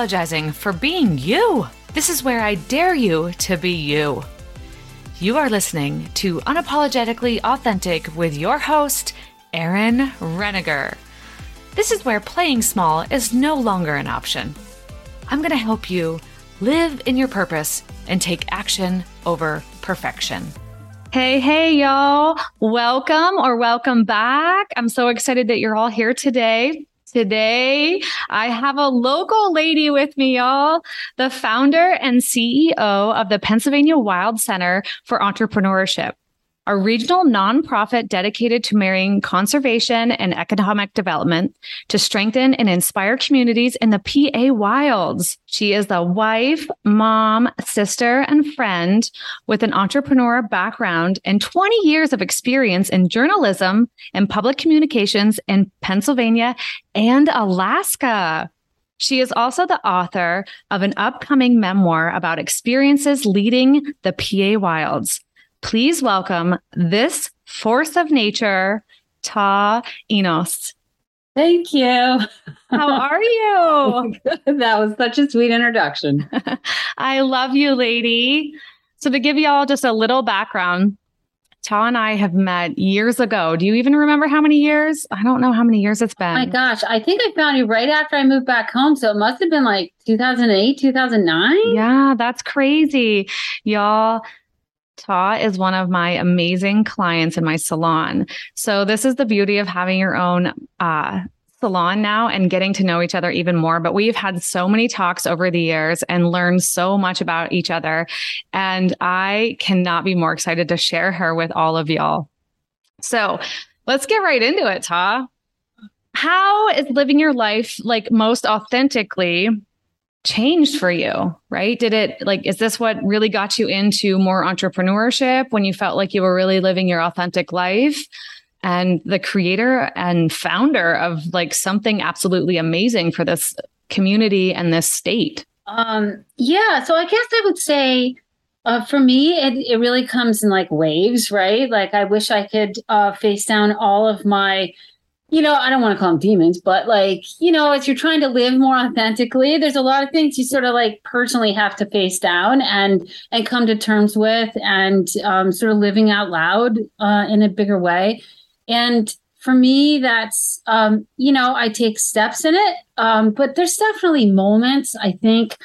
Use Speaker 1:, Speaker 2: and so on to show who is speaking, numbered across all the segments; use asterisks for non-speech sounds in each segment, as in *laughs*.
Speaker 1: Apologizing for being you. This is where I dare you to be you. You are listening to Unapologetically Authentic with your host, Erin Renninger. This is where playing small is no longer an option. I'm going to help you live in your purpose and take action over perfection. Hey, hey, y'all. Welcome or welcome back. I'm so excited that you're all here today. Today, I have a local lady with me, y'all, the founder and CEO of the Pennsylvania Wild Center for Entrepreneurship a regional nonprofit dedicated to marrying conservation and economic development to strengthen and inspire communities in the PA wilds. She is the wife, mom, sister, and friend with an entrepreneur background and 20 years of experience in journalism and public communications in Pennsylvania and Alaska. She is also the author of an upcoming memoir about experiences leading the PA wilds please welcome this force of nature, Ta Enos.
Speaker 2: Thank you.
Speaker 1: How *laughs* are you? *laughs*
Speaker 2: that was such a sweet introduction. *laughs*
Speaker 1: I love you, lady. So, to give you all just a little background, Ta and I have met years ago. Do you even remember how many years? I don't know how many years it's been.
Speaker 2: Oh my gosh, I think I found you right after I moved back home. So it must have been like 2008, 2009.
Speaker 1: Yeah, that's crazy. Y'all, Ta is one of my amazing clients in my salon. So this is the beauty of having your own uh, salon now and getting to know each other even more. But we've had so many talks over the years and learned so much about each other. And I cannot be more excited to share her with all of y'all. So let's get right into it, Ta. How is living your life like most authentically changed for you, right? Did it like, is this what really got you into more entrepreneurship when you felt like you were really living your authentic life? And the creator and founder of like something absolutely amazing for this community and this state.
Speaker 2: Um, yeah. So I guess I would say uh, for me, it, it really comes in like waves, right? Like I wish I could uh, face down all of my you know, I don't want to call them demons, but like, you know, as you're trying to live more authentically, there's a lot of things you sort of like personally have to face down and and come to terms with, and um, sort of living out loud uh, in a bigger way. And for me, that's um, you know, I take steps in it, um, but there's definitely moments I think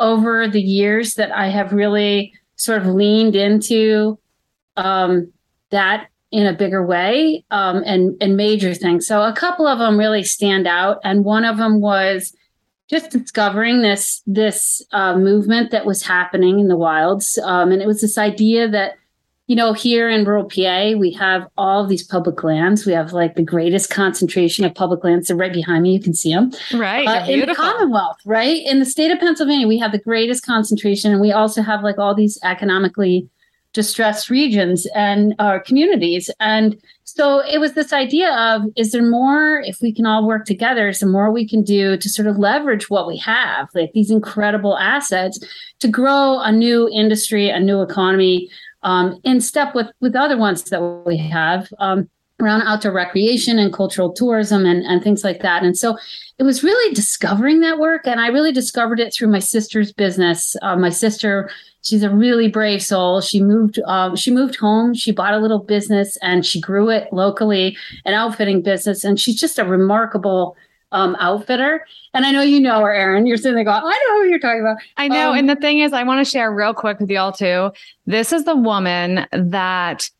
Speaker 2: over the years that I have really sort of leaned into um, that in a bigger way um, and and major things. So a couple of them really stand out, and one of them was just discovering this this uh, movement that was happening in the wilds, um, and it was this idea that you know here in rural PA we have all of these public lands. We have like the greatest concentration of public lands. They're right behind me. You can see them.
Speaker 1: Right uh,
Speaker 2: in the Commonwealth, right in the state of Pennsylvania, we have the greatest concentration, and we also have like all these economically distressed regions and our communities. And so it was this idea of is there more, if we can all work together, is there more we can do to sort of leverage what we have, like these incredible assets, to grow a new industry, a new economy um, in step with, with other ones that we have. Um, around outdoor recreation and cultural tourism and, and things like that. And so it was really discovering that work. And I really discovered it through my sister's business. Uh, my sister she's a really brave soul. She moved um, she moved home. She bought a little business and she grew it locally, an outfitting business. And she's just a remarkable um, outfitter. And I know you know her, Erin. You're sitting there going, I know who you're talking about.
Speaker 1: I know. Um, and the thing is, I want to share real quick with y'all too. This is the woman that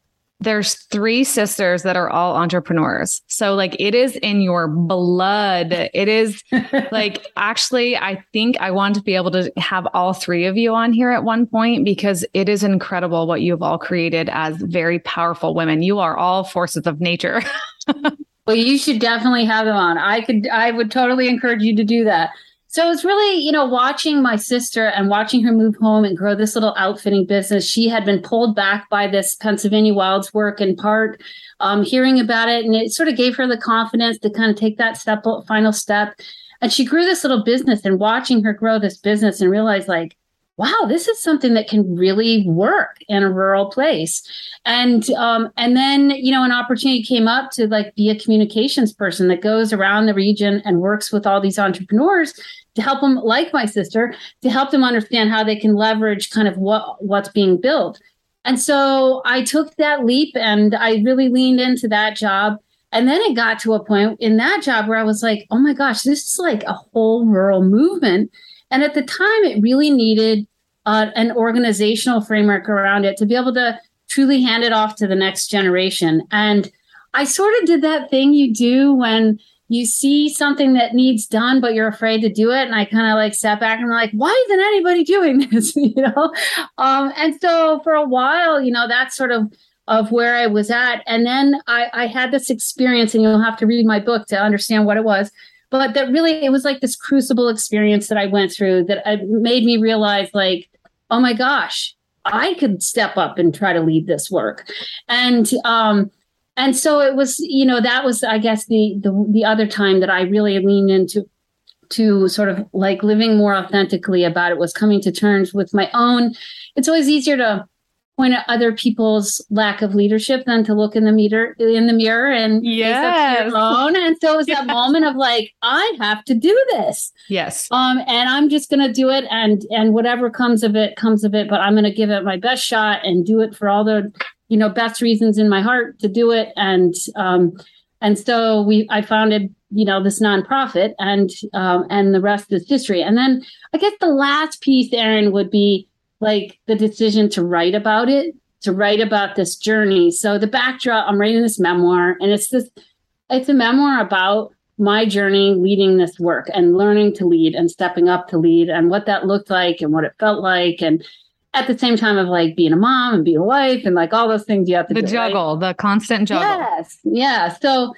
Speaker 1: there's three sisters that are all entrepreneurs. So like it is in your blood. It is *laughs* like actually I think I want to be able to have all three of you on here at one point because it is incredible what you've all created as very powerful women. You are all forces of nature. *laughs*
Speaker 2: well, you should definitely have them on. I could I would totally encourage you to do that. So it was really, you know, watching my sister and watching her move home and grow this little outfitting business. She had been pulled back by this Pennsylvania Wilds work in part, um, hearing about it, and it sort of gave her the confidence to kind of take that step, final step. And she grew this little business and watching her grow this business and realize like, wow, this is something that can really work in a rural place. And um, and then you know an opportunity came up to like be a communications person that goes around the region and works with all these entrepreneurs to help them, like my sister, to help them understand how they can leverage kind of what what's being built. And so I took that leap and I really leaned into that job. And then it got to a point in that job where I was like, oh my gosh, this is like a whole rural movement. And at the time, it really needed uh, an organizational framework around it to be able to truly hand it off to the next generation. And I sort of did that thing you do when you see something that needs done, but you're afraid to do it. And I kind of like sat back and I'm like, why isn't anybody *laughs* doing this? *laughs* you know? Um, and so for a while, you know, that's sort of of where I was at. And then I, I had this experience, and you'll have to read my book to understand what it was. But that really, it was like this crucible experience that I went through that made me realize, like, oh my gosh, I could step up and try to lead this work. And um, and so it was, you know, that was, I guess, the the the other time that I really leaned into to sort of like living more authentically about it was coming to terms with my own. It's always easier to point at other people's lack of leadership than to look in the meter in the mirror and
Speaker 1: yes.
Speaker 2: your own. And so it was *laughs* yes. that moment of like, I have to do this.
Speaker 1: Yes.
Speaker 2: Um, and I'm just gonna do it and and whatever comes of it, comes of it. But I'm gonna give it my best shot and do it for all the, you know, best reasons in my heart to do it. And um, and so we I founded, you know, this nonprofit and um and the rest is history. And then I guess the last piece, Erin, would be like the decision to write about it, to write about this journey. So the backdrop, I'm writing this memoir, and it's this, it's a memoir about my journey leading this work and learning to lead and stepping up to lead and what that looked like and what it felt like and at the same time of like being a mom and being a wife and like all those things you have to do.
Speaker 1: the
Speaker 2: do,
Speaker 1: juggle
Speaker 2: right?
Speaker 1: the constant juggle
Speaker 2: yes yeah so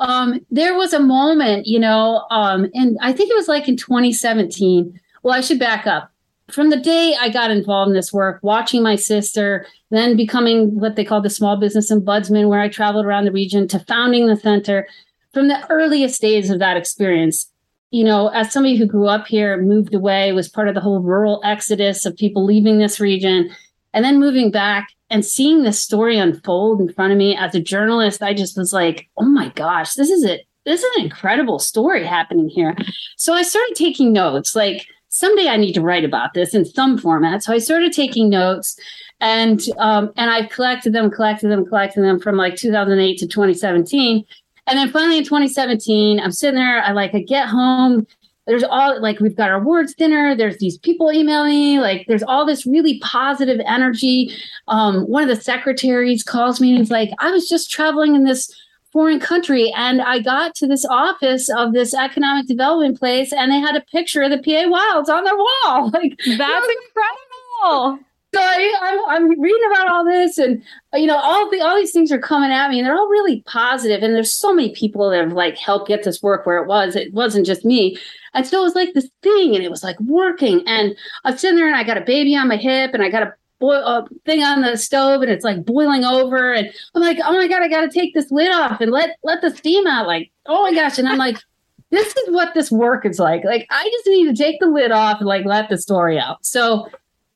Speaker 2: um there was a moment you know um and i think it was like in 2017 well i should back up from the day I got involved in this work, watching my sister, then becoming what they call the small business ombudsman, where I traveled around the region, to founding the center, from the earliest days of that experience, you know, as somebody who grew up here, moved away, was part of the whole rural exodus of people leaving this region, and then moving back and seeing this story unfold in front of me as a journalist, I just was like, oh my gosh, this is it. This is an incredible story happening here. So I started taking notes, like, someday I need to write about this in some format. So I started taking notes and um, and I collected them, collected them, collected them from like 2008 to 2017. And then finally in 2017, I'm sitting there, I like I get home. There's all like we've got our awards dinner. There's these people emailing me. Like there's all this really positive energy. Um, one of the secretaries calls me and he's like, I was just traveling in this foreign country. And I got to this office of this economic development place, and they had a picture of the PA Wilds on their wall. *laughs* Like
Speaker 1: that's incredible.
Speaker 2: So I, I'm, I'm reading about all this, and you know, all the all these things are coming at me, and they're all really positive. And there's so many people that have like helped get this work where it was. It wasn't just me. And so it was like this thing, and it was like working. And I'm sitting there, and I got a baby on my hip, and I got a boil uh, thing on the stove and it's like boiling over and I'm like, oh my god, I got to take this lid off and let let the steam out. Like, oh my gosh, and I'm like, *laughs* this is what this work is like. Like, I just need to take the lid off and like let the story out. So,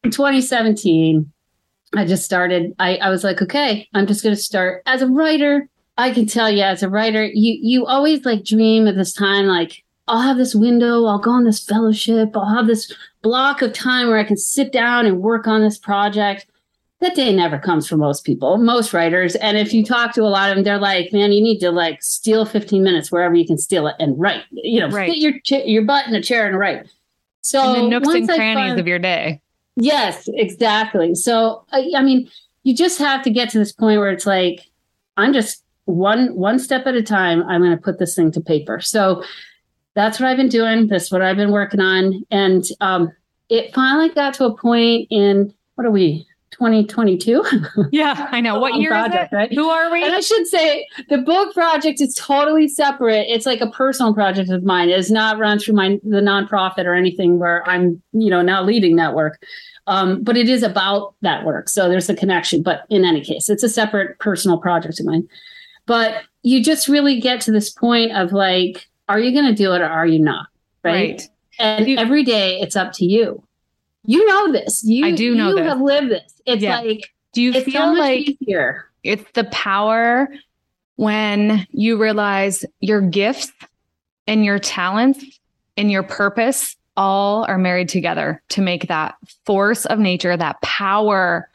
Speaker 2: in 2017, I just started. I I was like, okay, I'm just to start as a writer. I can tell you, as a writer, you you always like dream of this time, like I'll have this window, I'll go on this fellowship, I'll have this block of time where I can sit down and work on this project. That day never comes for most people, most writers. And if you talk to a lot of them, they're like, man, you need to like steal 15 minutes wherever you can steal it and write, you know, right. your, your butt in a chair and write.
Speaker 1: So in the nooks and crannies find, of your day.
Speaker 2: Yes, exactly. So, I, I mean, you just have to get to this point where it's like, I'm just one, one step at a time. I'm going to put this thing to paper. So that's what I've been doing. That's what I've been working on. And um, it finally got to a point in what are we? 2022. *laughs*
Speaker 1: Yeah, I know. What year project, is it? Right? Who are we?
Speaker 2: And I should say the book project is totally separate. It's like a personal project of mine. It is not run through my the nonprofit or anything where I'm, you know, now leading that work. Um, but it is about that work. So there's a connection. But in any case, it's a separate personal project of mine. But you just really get to this point of like, are you going to do it or are you not? Right. right. And you, every day it's up to you. you know this. You
Speaker 1: I do know
Speaker 2: you
Speaker 1: this.
Speaker 2: have lived this. It's
Speaker 1: Yeah.
Speaker 2: like
Speaker 1: Do you feel
Speaker 2: so
Speaker 1: like
Speaker 2: easier.
Speaker 1: it's the power when you realize your gifts and your talents and your purpose all are married together to make that force of nature, that power.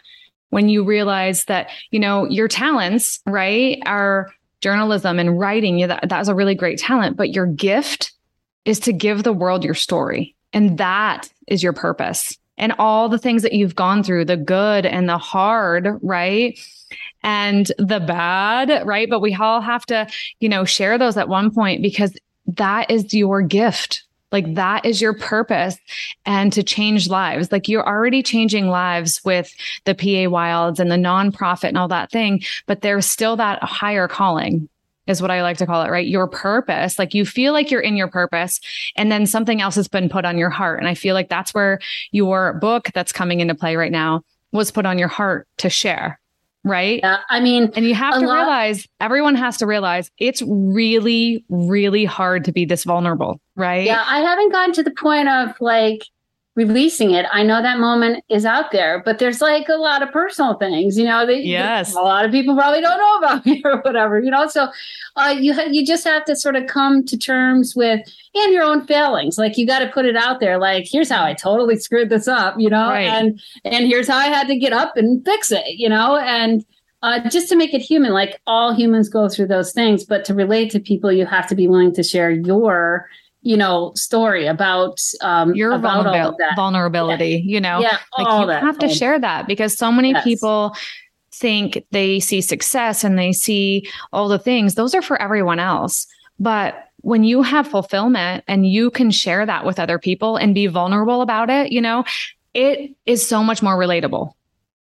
Speaker 1: When you realize that, you know, your talents, right, are journalism and writing, yeah, that, that was a really great talent, but your gift is to give the world your story. And that is your purpose. And all the things that you've gone through, the good and the hard, right? and the bad, right? But we all have to, you know, share those at one point because that is your gift. Like that is your purpose and to change lives. Like you're already changing lives with the PA Wilds and the nonprofit and all that thing, but there's still that higher calling is what I like to call it, right? Your purpose. Like you feel like you're in your purpose and then something else has been put on your heart. And I feel like that's where your book that's coming into play right now was put on your heart to share. Right.
Speaker 2: Yeah, I mean,
Speaker 1: And you have to
Speaker 2: lot-
Speaker 1: realize, everyone has to realize it's really, really hard to be this vulnerable, right?
Speaker 2: yeah, I haven't gotten to the point of like releasing it. I know that moment is out there, but there's like a lot of personal things, you know, that
Speaker 1: Yes.
Speaker 2: a lot of people probably don't know about *laughs* me or whatever, you know. So uh, you ha- you just have to sort of come to terms with and your own failings. Like you got to put it out there. Like here's how I totally screwed this up, you know,
Speaker 1: Right.
Speaker 2: and and here's how I had to get up and fix it, you know, and. Uh, just to make it human, like all humans go through those things, but to relate to people, you have to be willing to share your, you know, story about um,
Speaker 1: Your
Speaker 2: about all
Speaker 1: vulnerabil-
Speaker 2: of that.
Speaker 1: vulnerability, you know?
Speaker 2: Yeah,
Speaker 1: like you
Speaker 2: that.
Speaker 1: have to share that because so many
Speaker 2: Yes.
Speaker 1: people think they see success and they see all the things. Those are for everyone else. But when you have fulfillment and you can share that with other people and be vulnerable about it, you know, it is so much more relatable.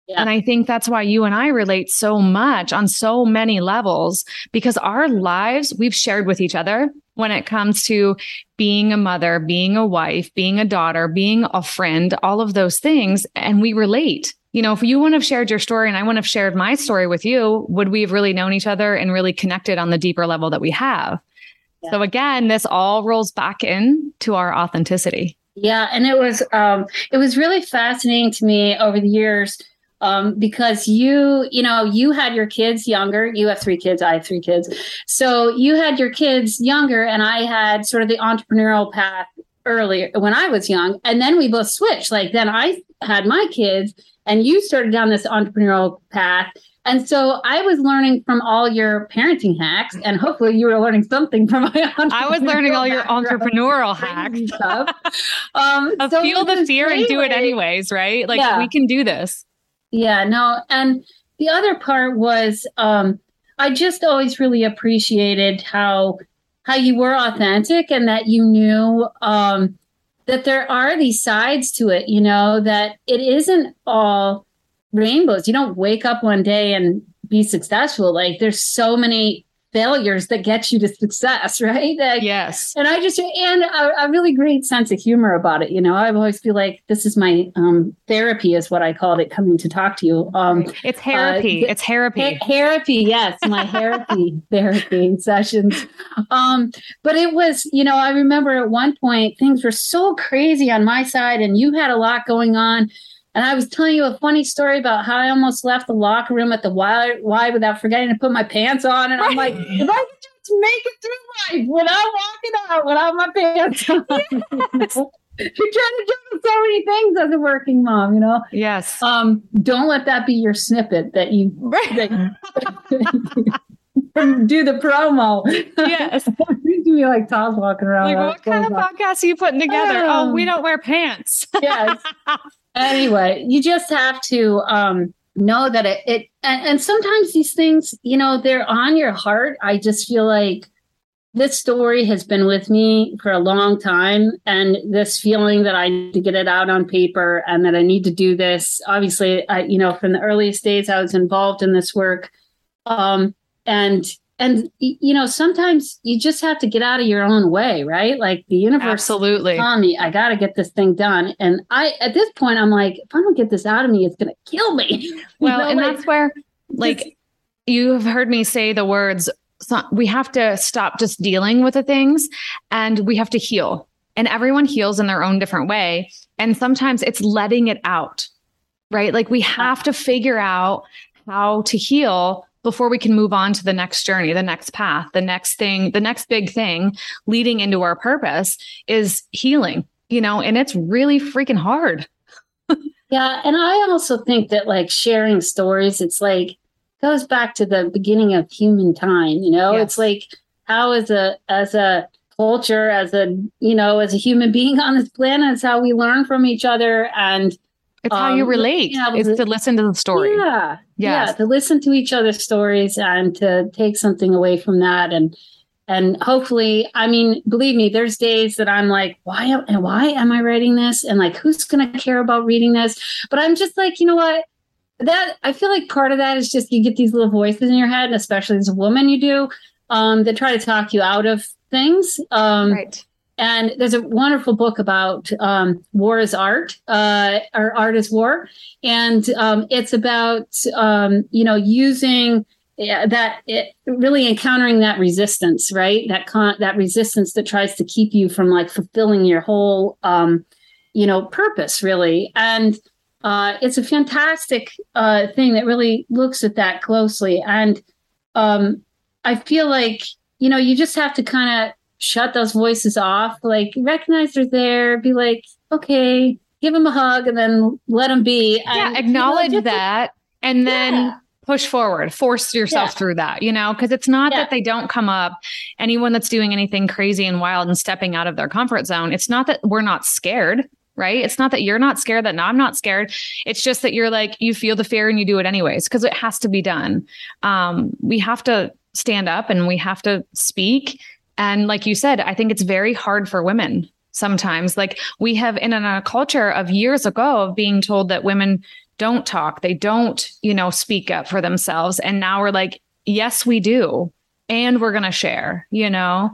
Speaker 2: Yeah.
Speaker 1: And I think that's why you and I relate so much on so many levels because our lives we've shared with each other when it comes to being a mother, being a wife, being a daughter, being a friend, all of those things. And we relate. You know, if you wouldn't have shared your story and I wouldn't have shared my story with you, would we have really known each other and really connected on the deeper level that we have?
Speaker 2: Yeah.
Speaker 1: So again, this all rolls back in to our authenticity.
Speaker 2: Yeah, and it was um, it was really fascinating to me over the years um, because you you know you had your kids younger. You have three kids. I have three kids. So you had your kids younger, and I had sort of the entrepreneurial path earlier when I was young, and then we both switched. Like then I had my kids, and you started down this entrepreneurial path. And so I was learning from all your parenting hacks, and hopefully you were learning something from my. *laughs*
Speaker 1: I was learning all your
Speaker 2: entrepreneurial
Speaker 1: hacks.
Speaker 2: stuff. Um, so
Speaker 1: feel the fear and do it anyways, right? Like
Speaker 2: Yeah.
Speaker 1: we can do this.
Speaker 2: Yeah, no, and the other part was um, I just always really appreciated how how you were authentic and that you knew um, that there are these sides to it. You know that it isn't all rainbows. You don't wake up one day and be successful. Like there's so many failures that get you to success, *laughs* right? Like,
Speaker 1: Yes.
Speaker 2: and I just and a, a really great sense of humor about it. You know, I always feel like this is my um, therapy, is what I called it, coming to talk to you. Um,
Speaker 1: It's therapy.
Speaker 2: th-
Speaker 1: it's therapy.
Speaker 2: Therapy, yes, my *laughs* therapy therapy sessions. Um, but it was, you know, I remember at one point things were so crazy on my side, and you had a lot going on. And I was telling you a funny story about how I almost left the locker room at the Y, y without forgetting to put my pants on. And I'm like, if I could just make it through life without walking out without my pants on. You're *laughs* trying to do so many things as a working mom, you know.
Speaker 1: yes.
Speaker 2: Um, don't let that be your snippet that you that *laughs* *laughs* *laughs* do the promo.
Speaker 1: yes. *laughs*
Speaker 2: do me like Todd's walking around.
Speaker 1: Like, what kind of
Speaker 2: goes
Speaker 1: podcast are you putting together? Oh, we
Speaker 2: Um,
Speaker 1: don't wear pants.
Speaker 2: yes. *laughs* Anyway, you just have to um, know that it, it and, and sometimes these things, you know, they're on your heart. I just feel like this story has been with me for a long time and this feeling that i need to get it out on paper and that i need to do this obviously i you know from the earliest days i was involved in this work um and and you know sometimes you just have to get out of your own way right like the universe
Speaker 1: Absolutely.
Speaker 2: telling me i got to get this thing done and i at this point i'm like if i don't get this out of me it's gonna kill me *laughs* You
Speaker 1: Well,
Speaker 2: know,
Speaker 1: and
Speaker 2: like,
Speaker 1: that's where, like, you have heard me say the words, so we have to stop just dealing with the things and we have to heal. and everyone heals in their own different way. And sometimes it's letting it out, right? Like we have to figure out how to heal before we can move on to the next journey, the next path, the next thing, the next big thing leading into our purpose is healing, you know, and it's really freaking hard. *laughs*
Speaker 2: yeah. And I also think that like sharing stories, it's like goes back to the beginning of human time, you know, yes. it's like how as a, as a, culture as a you know as a human being on this planet it's how we learn from each other and
Speaker 1: it's um, how you um, relate. It's to, to, listen to the story.
Speaker 2: Yeah. Yes. Yeah. To listen to each other's stories and to take something away from that. And and hopefully, I mean, believe me, there's days that I'm like, why am why am I writing this? And like, who's gonna care about reading this? But I'm just like, you know what? That I feel like part of that is just you get these little voices in your head, and especially as a woman, you do, um, that try to talk you out of things. Um, right and there's a wonderful book about um, war is art, uh, or art is war, and um, it's about um, you know using that it, really encountering that resistance, right? That con- that resistance that tries to keep you from like fulfilling your whole um, you know purpose, really, and. Uh, it's a fantastic uh, thing that really looks at that closely. And um, I feel like, you know, you just have to kind of shut those voices off, like recognize they're there, be like, okay, give them a hug and then let them be.
Speaker 1: Yeah, acknowledge you know, that and then yeah. push forward, force yourself yeah. through that, you know, because it's not yeah. that they don't come up. Anyone that's doing anything crazy and wild and stepping out of their comfort zone, it's not that we're not scared. Right. It's not that you're not scared, that no, I'm not scared. It's just that you're like, you feel the fear and you do it anyways, because it has to be done. Um, we have to stand up and we have to speak and like you said, I think it's very hard for women sometimes. Like we have in a culture of years ago of being told that women don't talk, they don't, you know, speak up for themselves. And now we're like, yes, we do. And we're going to share, you know?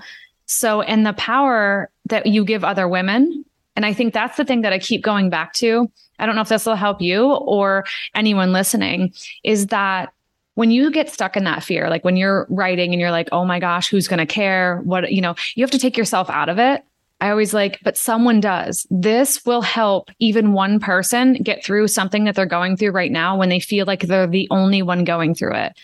Speaker 1: So, and the power that you give other women. And I think that's the thing that I keep going back to. I don't know if this will help you or anyone listening is that when you get stuck in that fear, like when you're writing and you're like, oh my gosh, who's going to care? What, you know, you have to take yourself out of it. I always like, but someone does. This will help even one person get through something that they're going through right now when they feel like they're the only one going through it.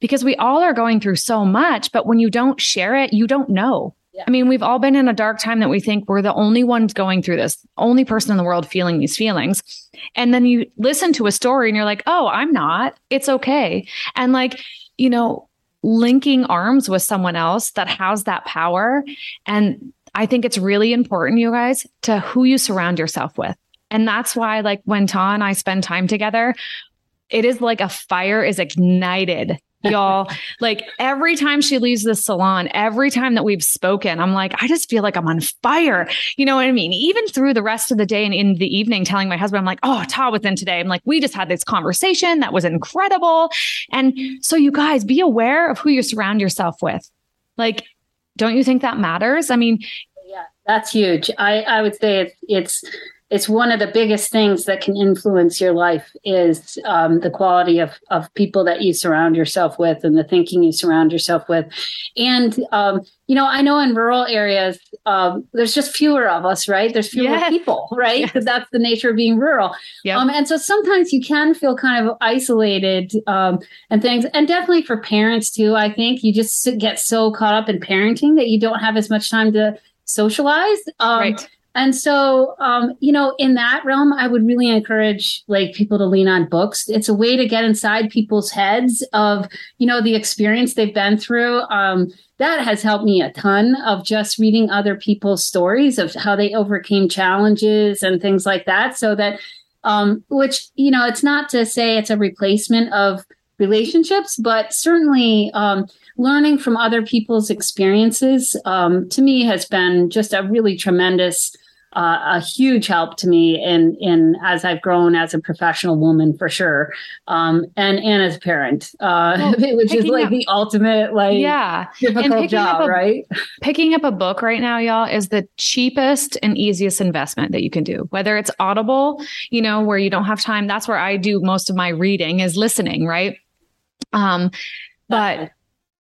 Speaker 1: Because we all are going through so much, but when you don't share it, you don't know. Yeah. I mean, we've all been in a dark time that we think we're the only ones going through this, only person in the world feeling these feelings. And then you listen to a story and you're like, oh, I'm not. It's okay. And like, you know, linking arms with someone else that has that power. And I think it's really important, you guys, to who you surround yourself with. And that's why, like, when Ta and I spend time together, it is like a fire is ignited y'all. like every time she leaves the salon, every time that we've spoken, I'm like, I just feel like I'm on fire. You know what I mean? Even through the rest of the day and in the evening, telling my husband, I'm like, oh, Ta was in today. I'm like, we just had this conversation that was incredible. And so, you guys, be aware of who you surround yourself with. Like, don't you think that matters? I mean,
Speaker 2: yeah, that's huge. I, I would say it's, it's, it's one of the biggest things that can influence your life is um, the quality of, of people that you surround yourself with and the thinking you surround yourself with and um, you know i know in rural areas um, there's just fewer of us right there's fewer yes. people right because yes. that's the nature of being rural yep. Um, and so sometimes you can feel kind of isolated um, and things and definitely for parents too i think you just get so caught up in parenting that you don't have as much time to socialize um, right and so, um, you know, in that realm, I would really encourage like people to lean on books. It's a way to get inside people's heads of, you know, the experience they've been through. Um, that has helped me a ton of just reading other people's stories of how they overcame challenges and things like that. So that, um, which, you know, it's not to say it's a replacement of relationships, but certainly, um, learning from other people's experiences um, to me has been just a really tremendous uh, a huge help to me in in as I've grown as a professional woman for sure, um, and and as a parent, uh, well, *laughs* which is like up, the ultimate like yeah difficult job, a, right?
Speaker 1: Picking up a book right now, y'all, is the cheapest and easiest investment that you can do. Whether it's Audible, you know, where you don't have time, that's where I do most of my reading is listening, right? Um, but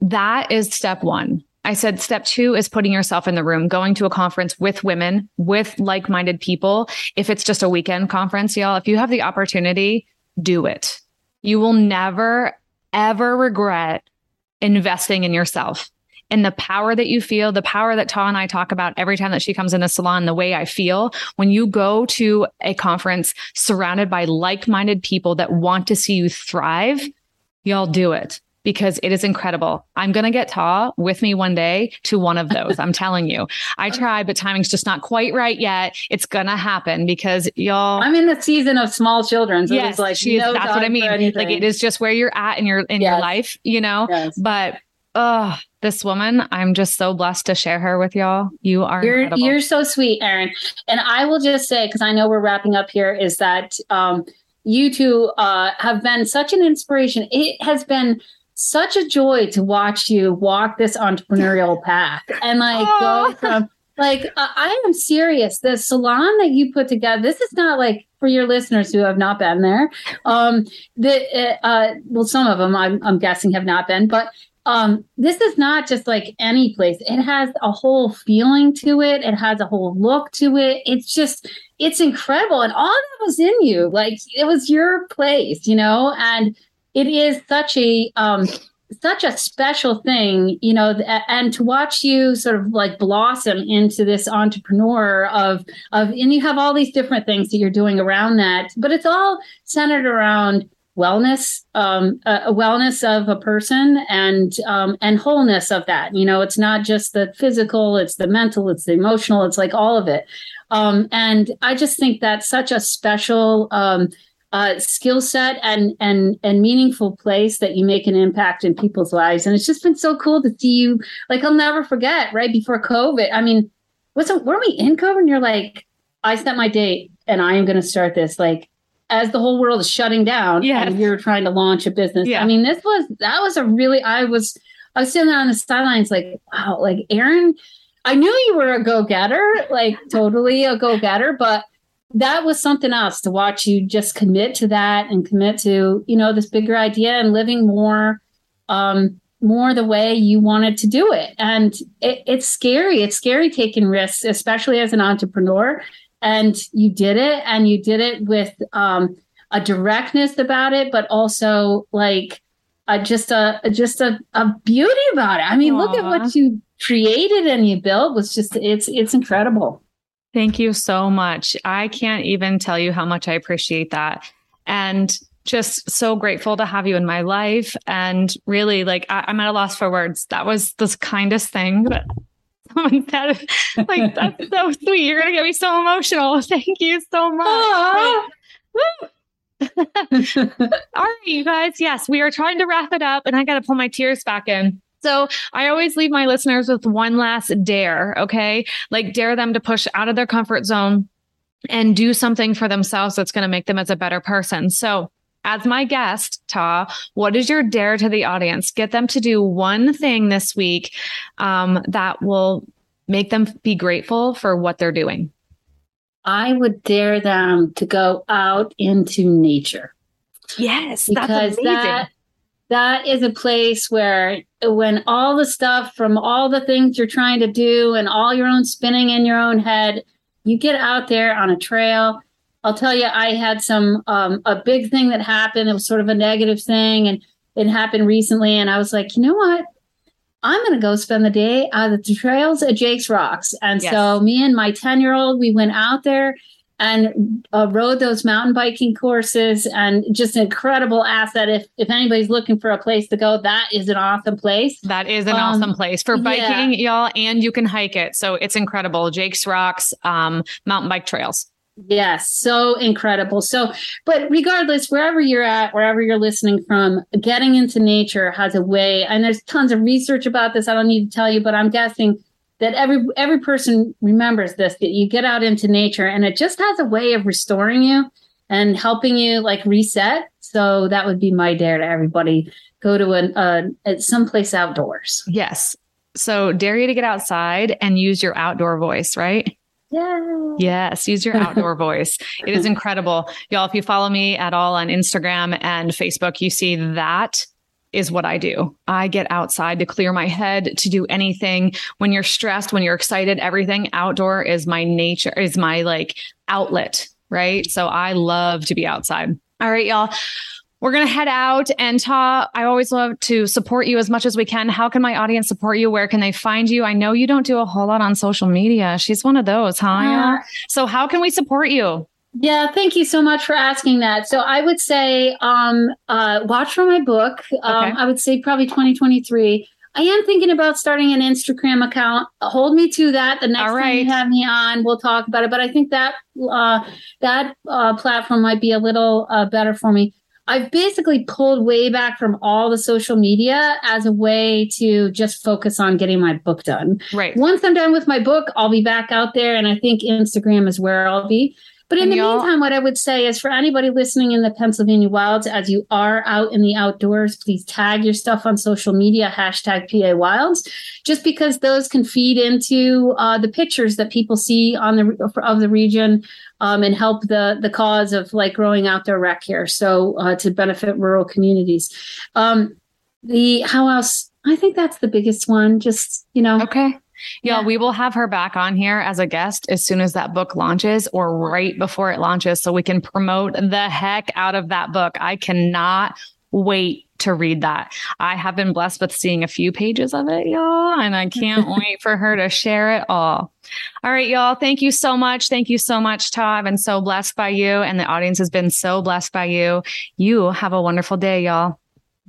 Speaker 1: that is step one I said step two is putting yourself in the room, going to a conference with women, with like minded people. If it's just a weekend conference, y'all, if you have the opportunity, do it. You will never, ever regret investing in yourself and the power that you feel, the power that Ta and I talk about every time that she comes in the salon, the way I feel when you go to a conference surrounded by like minded people that want to see you thrive, y'all do it because it is incredible. I'm going to get Ta with me one day to one of those. I'm telling you. I *laughs* try, but timing's just not quite right yet. It's going to happen because y'all.
Speaker 2: I'm in the season of small children. So yes, like,
Speaker 1: she is, that's what I mean. Like it is just where you're at in your, in yes. your life, you know, yes. but oh, this woman, I'm just so blessed to share her with y'all. You are
Speaker 2: you're
Speaker 1: incredible.
Speaker 2: you're so sweet, Erin. And I will just say, because I know we're wrapping up here, is that um, you two uh, have been such an inspiration. It has been such a joy to watch you walk this entrepreneurial *laughs* path and like oh. go from like uh, I am serious. The salon that you put together, this is not like for your listeners who have not been there. Um, the uh, well, some of them I'm, I'm guessing have not been, but um, this is not just like any place. It has a whole feeling to it. It has a whole look to it. It's just, it's incredible. And all that was in you. Like it was your place, you know, and it is such a, um, such a special thing, you know, and to watch you sort of like blossom into this entrepreneur of of and you have all these different things that you're doing around that, but it's all centered around wellness, um, wellness of a person and um, and wholeness of that. You know, it's not just the physical; it's the mental, it's the emotional, it's like all of it. Um, and I just think that's such a special um, uh, skill set and and and meaningful place that you make an impact in people's lives. And it's just been so cool to see you. Like I'll never forget. Right before COVID, I mean, wasn't were we in COVID? And you're like, I set my date, and I am going to start this. Like as the whole world is shutting down yes. and you're trying to launch a business. Yeah. I mean, this was that was a really I was I was sitting there on the sidelines like, wow, like Erin. I knew you were a go-getter, like totally a go-getter, but that was something else to watch you just commit to that and commit to, you know, this bigger idea and living more um more the way you wanted to do it. And it, it's scary. It's scary taking risks, especially as an entrepreneur and you did it and you did it with um, a directness about it but also like a, just a just a, a beauty about it i mean Aww. look at what you created and you built was just it's it's incredible
Speaker 1: thank you so much i can't even tell you how much i appreciate that and just so grateful to have you in my life and really like I, am at a loss for words that was the kindest thing that *laughs* someone said like that's so *laughs* sweet. You're gonna get me so emotional. *laughs* Thank you so much. All right, you guys. Yes, we are trying to wrap it up, and I got to pull my tears back in. So I always leave my listeners with one last dare. Okay, like dare them to push out of their comfort zone and do something for themselves that's going to make them as a better person. So as my guest, Ta, what is your dare to the audience? Get them to do one thing this week um, that will make them be grateful for what they're doing.
Speaker 2: I would dare them to go out into nature.
Speaker 1: Yes, because
Speaker 2: that that is a place where when all the stuff from all the things you're trying to do and all your own spinning in your own head, you get out there on a trail I'll tell you, I had some um, a big thing that happened. It was sort of a negative thing, and it happened recently. And I was like, you know what? I'm going to go spend the day on the trails at Jake's Rocks. And yes. so me and my 10 year old, we went out there and uh, rode those mountain biking courses and just an incredible asset. If, if anybody's looking for a place to go, that is an awesome place.
Speaker 1: That is an um, awesome place for biking, yeah. y'all, and you can hike it. So it's incredible. Jake's Rocks, um, mountain bike trails.
Speaker 2: Yes, so incredible. So, but regardless, wherever you're at, wherever you're listening from, getting into nature has a way, and there's tons of research about this. I don't need to tell you, but I'm guessing that every every person remembers this that you get out into nature and it just has a way of restoring you and helping you like reset. So that would be my dare to everybody: go to an uh, someplace outdoors.
Speaker 1: Yes. So dare you to get outside and use your outdoor voice, right?
Speaker 2: Yeah.
Speaker 1: Yes, use your outdoor *laughs* voice. It is incredible. Y'all, if you follow me at all on Instagram and Facebook, you see that is what I do. I get outside to clear my head, to do anything. When you're stressed, when you're excited, everything outdoor is my nature, is my like outlet, right? So I love to be outside. All right, y'all. We're going to head out and Ta, I always love to support you as much as we can. How can my audience support you? Where can they find you? I know you don't do a whole lot on social media. She's one of those, huh? Yeah. So how can we support you?
Speaker 2: Yeah, thank you so much for asking that. So I would say um, uh, watch for my book. Um, okay. I would say probably 2023. I am thinking about starting an Instagram account. Hold me to that. The next right. time you have me on, we'll talk about it. But I think that uh, that uh, platform might be a little uh, better for me. I've basically pulled way back from all the social media as a way to just focus on getting my book done.
Speaker 1: Right.
Speaker 2: Once I'm done with my book, I'll be back out there, and I think Instagram is where I'll be. But in and the meantime, what I would say is for anybody listening in the Pennsylvania wilds, as you are out in the outdoors, please tag your stuff on social media, hashtag PA Wilds, just because those can feed into uh, the pictures that people see on the of the region um, and help the the cause of like growing outdoor rec here. So uh, to benefit rural communities. Um, the how else? I think that's the biggest one. Just you know,
Speaker 1: okay. Yeah, we will have her back on here as a guest as soon as that book launches or right before it launches so we can promote the heck out of that book. I cannot wait to read that. I have been blessed with seeing a few pages of it, y'all, and I can't *laughs* wait for her to share it all. All right, y'all. Thank you so much. Thank you so much, Todd. I've been so blessed by you, and the audience has been so blessed by you. You have a wonderful day, y'all.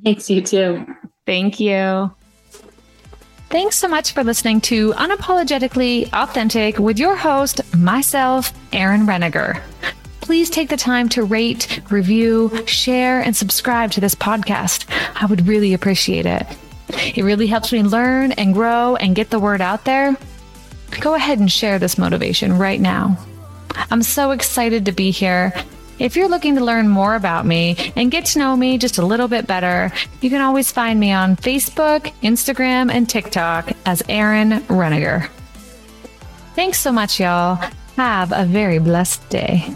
Speaker 2: Thanks, you too.
Speaker 1: Thank you. Thanks so much for listening to Unapologetically Authentic with your host, myself, Erin Renninger. Please take the time to rate, review, share, and subscribe to this podcast. I would really appreciate it. It really helps me learn and grow and get the word out there. Go ahead and share this motivation right now. I'm so excited to be here if you're looking to learn more about me and get to know me just a little bit better, you can always find me on Facebook, Instagram, and TikTok as Erin Renninger. Thanks so much, y'all. Have a very blessed day.